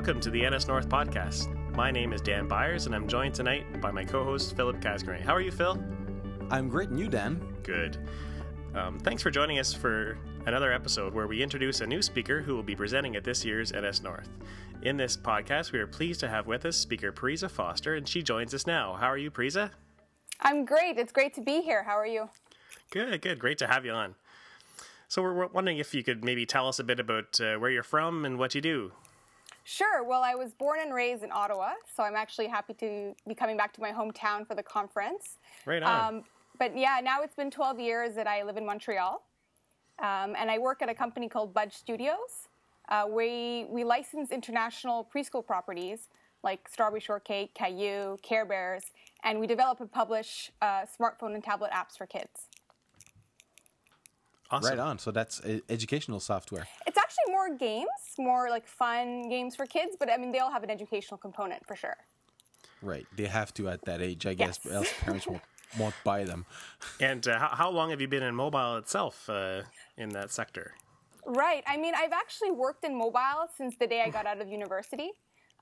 Welcome to the NS North podcast. My name is Dan Byers, and I'm joined tonight by my co host, Philip Casgrain. How are you, Phil? I'm great, and you, Dan? Good. Um, thanks for joining us for another episode where we introduce a new speaker who will be presenting at this year's NS North. In this podcast, we are pleased to have with us speaker Parisa Foster, and she joins us now. How are you, Parisa? I'm great. It's great to be here. How are you? Good, good. Great to have you on. So, we're wondering if you could maybe tell us a bit about uh, where you're from and what you do. Sure. Well, I was born and raised in Ottawa, so I'm actually happy to be coming back to my hometown for the conference. Right on. Um, but yeah, now it's been 12 years that I live in Montreal, um, and I work at a company called Budge Studios. Uh, we we license international preschool properties like Strawberry Shortcake, Caillou, Care Bears, and we develop and publish uh, smartphone and tablet apps for kids. Awesome. Right on. So that's uh, educational software. It's actually more games, more like fun games for kids, but I mean, they all have an educational component for sure. Right. They have to at that age, I guess, Yes. else parents won't, won't buy them. And uh, how, how long have you been in mobile itself uh, in that sector? Right. I mean, I've actually worked in mobile since the day I got out of university.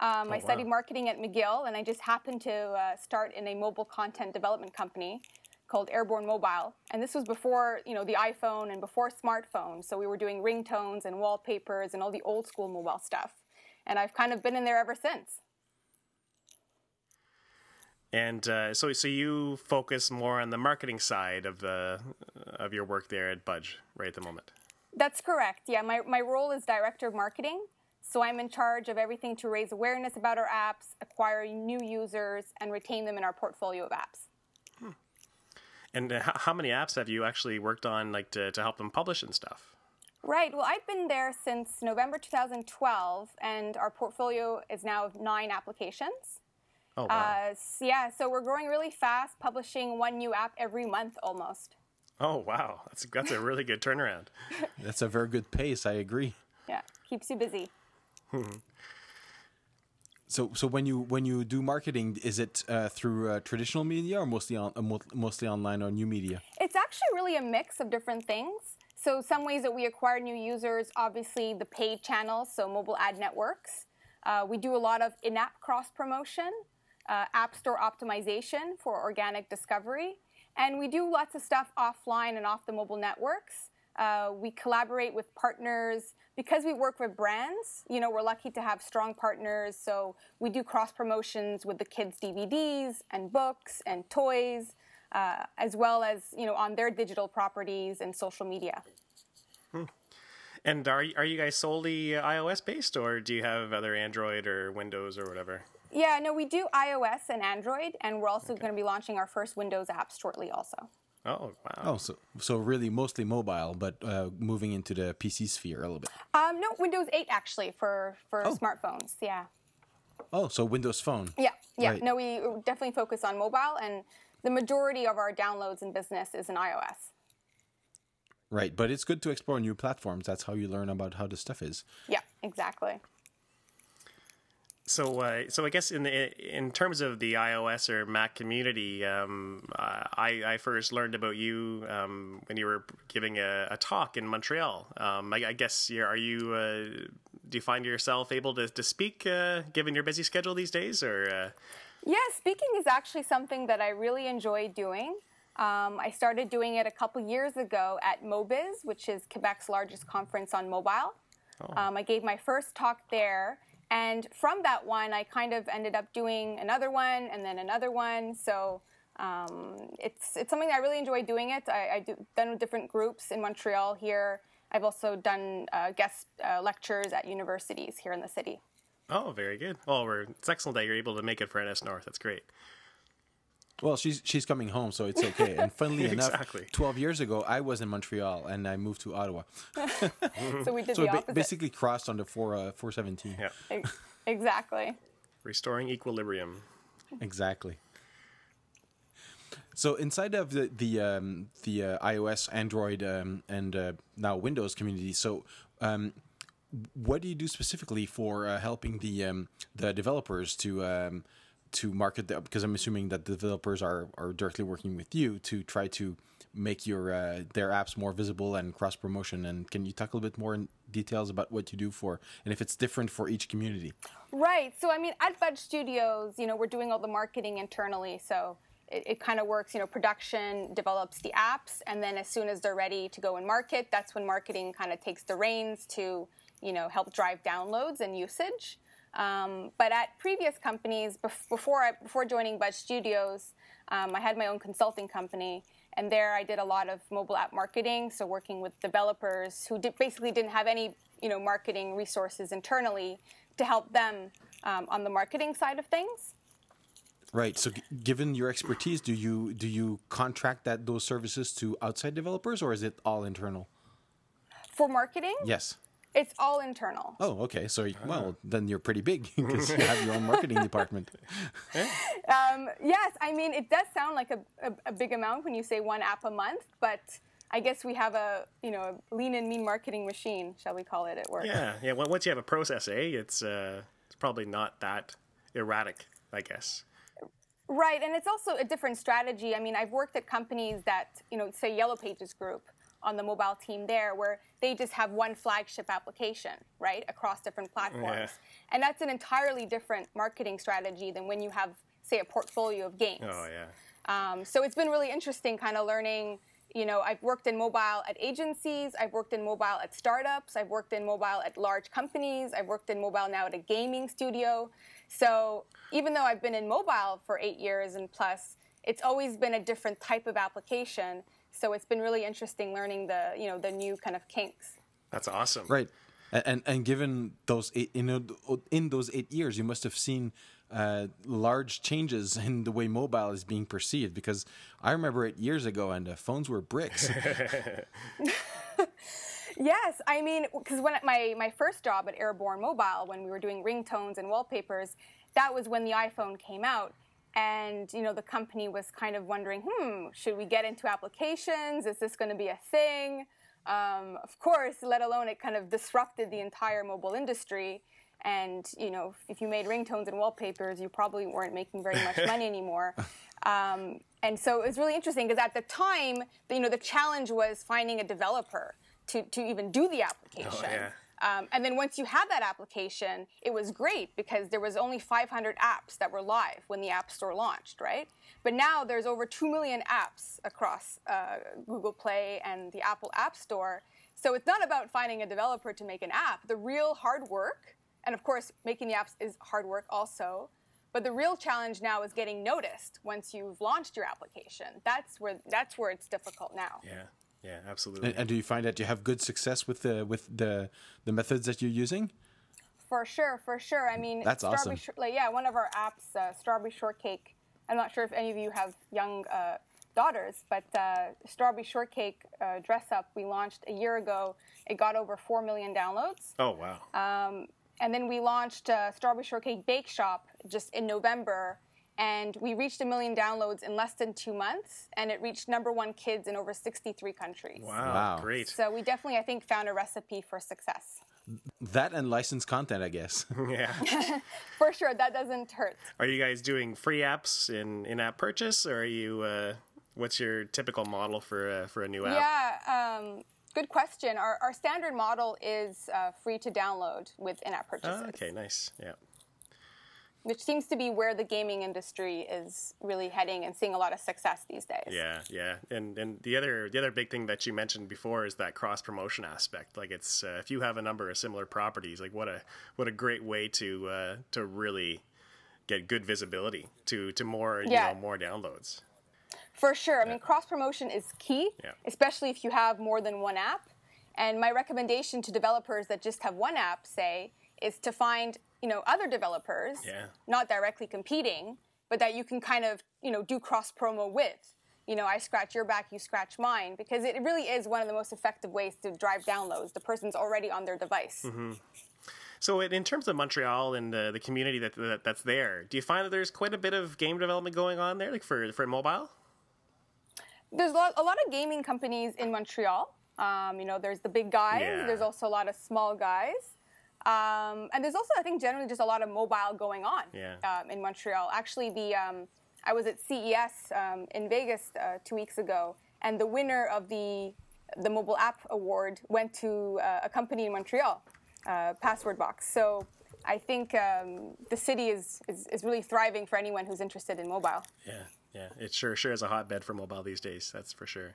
Um, I studied wow. marketing at McGill, and I just happened to uh, start in a mobile content development company called Airborne Mobile. And this was before, you know, the iPhone and before smartphones. So we were doing ringtones and wallpapers and all the old school mobile stuff. And I've kind of been in there ever since. And uh, so, so you focus more on the marketing side of the of your work there at Budge right at the moment. That's correct. Yeah, my, my role is director of marketing. So I'm in charge of everything to raise awareness about our apps, acquire new users, and retain them in our portfolio of apps. And how many apps have you actually worked on, like to, to help them publish and stuff? Right. Well, I've been there since November 2012, and our portfolio is now of nine applications. Oh wow! Uh, s- yeah, so we're growing really fast, publishing one new app every month almost. oh wow! That's that's a really good turnaround. That's a very good pace. I agree. Yeah, keeps you busy. So, so when you when you do marketing, is it uh, through uh, traditional media or mostly on uh, mostly online or new media? It's actually really a mix of different things. So, some ways that we acquire new users, obviously the paid channels, so mobile ad networks. Uh, we do a lot of in app cross promotion, uh, app store optimization for organic discovery, and we do lots of stuff offline and off the mobile networks. Uh, we collaborate with partners because we work with brands. You know, we're lucky to have strong partners. So we do cross promotions with the kids' DVDs and books and toys, uh, as well as you know on their digital properties and social media. And are are you guys solely iOS based, or do you have other Android or Windows or whatever? Yeah, no, we do iOS and Android, and we're also going to be launching our first Windows app shortly. Also. Oh wow! Oh, so so really mostly mobile, but uh, moving into the PC sphere a little bit. Um, no, Windows 8 actually for for Oh. smartphones. Yeah. Oh, so Windows Phone. Yeah, yeah. Right. No, we definitely focus on mobile, and the majority of our downloads in business is in iOS. Right, but it's good to explore new platforms. That's how you learn about how the stuff is. Yeah, exactly. So, uh, so I guess in the in terms of the iOS or Mac community, um, uh, I, I first learned about you um, when you were giving a, a talk in Montreal. Um, I, I guess you're, are you uh, do you find yourself able to to speak uh, given your busy schedule these days, or uh, Yeah, speaking is actually something that I really enjoy doing. Um, I started doing it a couple years ago at Mobiz, which is Quebec's largest conference on mobile. Um, I gave my first talk there, and from that one, I kind of ended up doing another one and then another one. So um, it's it's something I really enjoy doing. It I, I do done with different groups in Montreal here. I've also done uh, guest uh, lectures at universities here in the city. oh, very good. Well, we're, it's excellent that you're able to make it for NS North. That's great. Well, she's she's coming home, so it's okay. And funnily Exactly. enough, twelve years ago, I was in Montreal and I moved to Ottawa. So we did So the we ba- opposite. basically crossed on the four uh, four seventeen. Yeah, exactly. restoring equilibrium. Exactly. So inside of the the um, the uh, iOS, Android, um, and uh, now Windows community, so um, what do you do specifically for uh, helping the um, the developers to um, to market the, because I'm assuming that the developers are are directly working with you to try to make your uh, their apps more visible and cross promotion. And can you talk a little bit more in details about what you do for and if it's different for each community? Right. So I mean, at Budge Studios, you know, we're doing all the marketing internally. So it, it kind of works. You know, production develops the apps, and then as soon as they're ready to go in market, that's when marketing kind of takes the reins to you know help drive downloads and usage. Um, but at previous companies, before I, before joining Budge Studios, um, I had my own consulting company, and there I did a lot of mobile app marketing. So working with developers who did, basically didn't have any you know marketing resources internally to help them um, on the marketing side of things. Right. So, g- given your expertise, do you do you contract that those services to outside developers, or is it all internal? For marketing, Yes. It's all internal. Oh, okay. So, well, then you're pretty big because you have your own marketing department. Um, yes, I mean it does sound like a, a, a big amount when you say one app a month, but I guess we have a you know a lean and mean marketing machine, shall we call it, at work. Yeah, yeah. on- Once you have a process, eh, it's uh, it's probably not that erratic, I guess. Right, and it's also a different strategy. I mean, I've worked at companies that, you know, say Yellow Pages Group on the mobile team there, where they just have one flagship application, right, across different platforms. And that's an entirely different marketing strategy than when you have, say, a portfolio of games. Oh yeah. Um, so it's been really interesting kind of learning. You know, I've worked in mobile at agencies, I've worked in mobile at startups, I've worked in mobile at large companies, I've worked in mobile now at a gaming studio. So even though I've been in mobile for eight years and plus, it's always been a different type of application. So it's been really interesting learning the you know the new kind of kinks. That's awesome. Right. And, and and given those eight, you know, in those eight years, you must have seen uh, large changes in the way mobile is being perceived. Because I remember it years ago, and uh, phones were bricks. Yes, I mean, because when my my first job at Airborne Mobile, when we were doing ringtones and wallpapers, that was when the iPhone came out, and you know the company was kind of wondering, hmm, should we get into applications? Is this going to be a thing? Um, of course, let alone it kind of disrupted the entire mobile industry. And you know, if you made ringtones and wallpapers, you probably weren't making very much money anymore. Um, and so it was really interesting because at the time, you know, the challenge was finding a developer to, to even do the application. yeah. Um, and then once you had that application, it was great because there was only 500 apps that were live when the App Store launched, right? But now there's over 2 million apps across uh, Google Play and the Apple App Store. So it's not about finding a developer to make an app. The real hard work, and of course, making the apps is hard work also. But the real challenge now is getting noticed once you've launched your application. That's where that's where it's difficult now. Yeah. Yeah. Absolutely. and, and do you find that you have good success with the with the the methods that you're using? For sure, for sure. I mean, That's Strawberry awesome. Shor- like, yeah, one of our apps, uh, Strawberry Shortcake. I'm not sure if any of you have young uh, daughters, but uh, Strawberry Shortcake uh, dress up we launched a year ago. It got over four million downloads, oh wow. um, and then we launched uh, Strawberry Shortcake Bake Shop just in November. And we reached a million downloads in less than two months, and it reached number one kids in over 63 countries. wow. Wow. Great. So we definitely, I think, found a recipe for success. That and licensed content, I guess. yeah. For sure, that doesn't hurt. Are you guys doing free apps in in-app purchase, or are you? Uh, what's your typical model for uh, for a new app? Yeah, um, good question. Our, our standard model is uh, free to download with in-app purchases, Oh, okay. Nice. Yeah. Which seems to be where the gaming industry is really heading and seeing a lot of success these days. Yeah, yeah, and and the other the other big thing that you mentioned before is that cross promotion aspect. Like it's uh, if you have a number of similar properties, like what a what a great way to uh, to really get good visibility to to more Yeah. you know more downloads. For sure. I mean, cross promotion is key, Yeah. especially if you have more than one app. And my recommendation to developers that just have one app, say, is to find you know other developers, Yeah. not directly competing, but that you can kind of you know do cross promo with. You know, I scratch your back, you scratch mine, because it really is one of the most effective ways to drive downloads. The person's already on their device. So in, in terms of Montreal and the, the community that, that that's there, do you find that there's quite a bit of game development going on there, like for for mobile? There's a lot, a lot of gaming companies in Montreal. Um, you know, there's the big guys. Yeah. There's also a lot of small guys. Um, and there's also, I think, generally just a lot of mobile going on Yeah. um, in Montreal. Actually, the um, I was at CES um, in Vegas uh, two weeks ago, and the winner of the the mobile app award went to uh, a company in Montreal, uh, Password Box. So I think um, the city is, is, is really thriving for anyone who's interested in mobile. Yeah, yeah, it sure sure is a hotbed for mobile these days. That's for sure.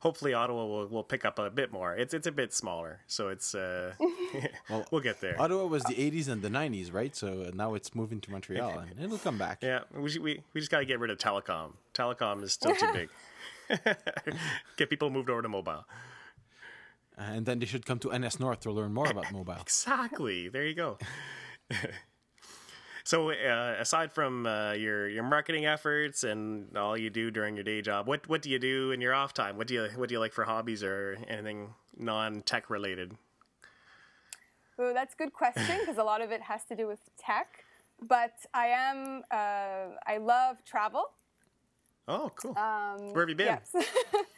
Hopefully, Ottawa will, will pick up a bit more. It's it's a bit smaller, so it's uh, we'll get there. Ottawa was the 80s and the 90s, right? So now it's moving to Montreal, and it'll come back. Yeah, we we, we just got to get rid of telecom. Telecom is still too big. get people moved over to mobile. And then they should come to NS North to learn more about mobile. Exactly. There you go. So, uh, aside from uh, your your marketing efforts and all you do during your day job, what what do you do in your off time? What do you what do you like for hobbies or anything non tech related? Well, that's a good question because a lot of it has to do with tech. But I am uh, I love travel. Oh, cool. Um, Where have you been? Yes.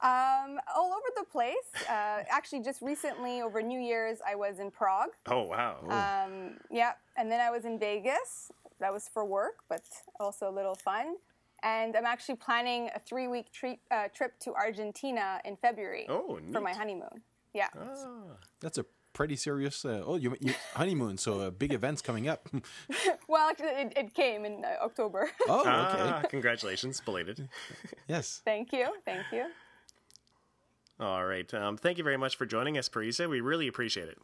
um, all over the place. Uh, actually, just recently over New Year's, I was in Prague. Oh, wow. Um, yeah, and then I was in Vegas. That was for work, but also a little fun. And I'm actually planning a three-week tri- uh, trip to Argentina in February Oh, for my honeymoon. Yeah. That's a pretty serious. Uh, oh, you, you honeymoon, so uh, big events coming up. Well, it, it came in uh, October. oh, okay. Ah, congratulations, belated. Yes. thank you, thank you. All right. Um, thank you very much for joining us, Parisa. We really appreciate it.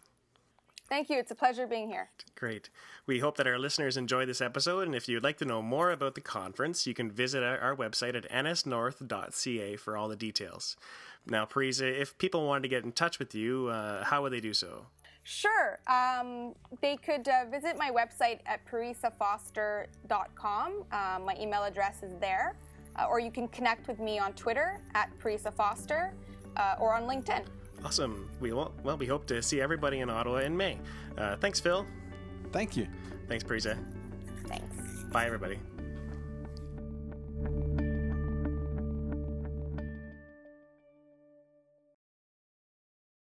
Thank you. It's a pleasure being here. Great. We hope that our listeners enjoy this episode, and if you'd like to know more about the conference, you can visit our, website at nsnorth.ca for all the details. Now, Parisa, if people wanted to get in touch with you, uh, how would they do so? Sure. Um, they could uh, visit my website at parisafoster.com. Um, my email address is there. Uh, or you can connect with me on Twitter at Parisa Foster uh, or on LinkedIn. Awesome. We will, well, we hope to see everybody in Ottawa in May. Uh, thanks, Phil. Thank you. Thanks, Parisa. Thanks. Bye, everybody.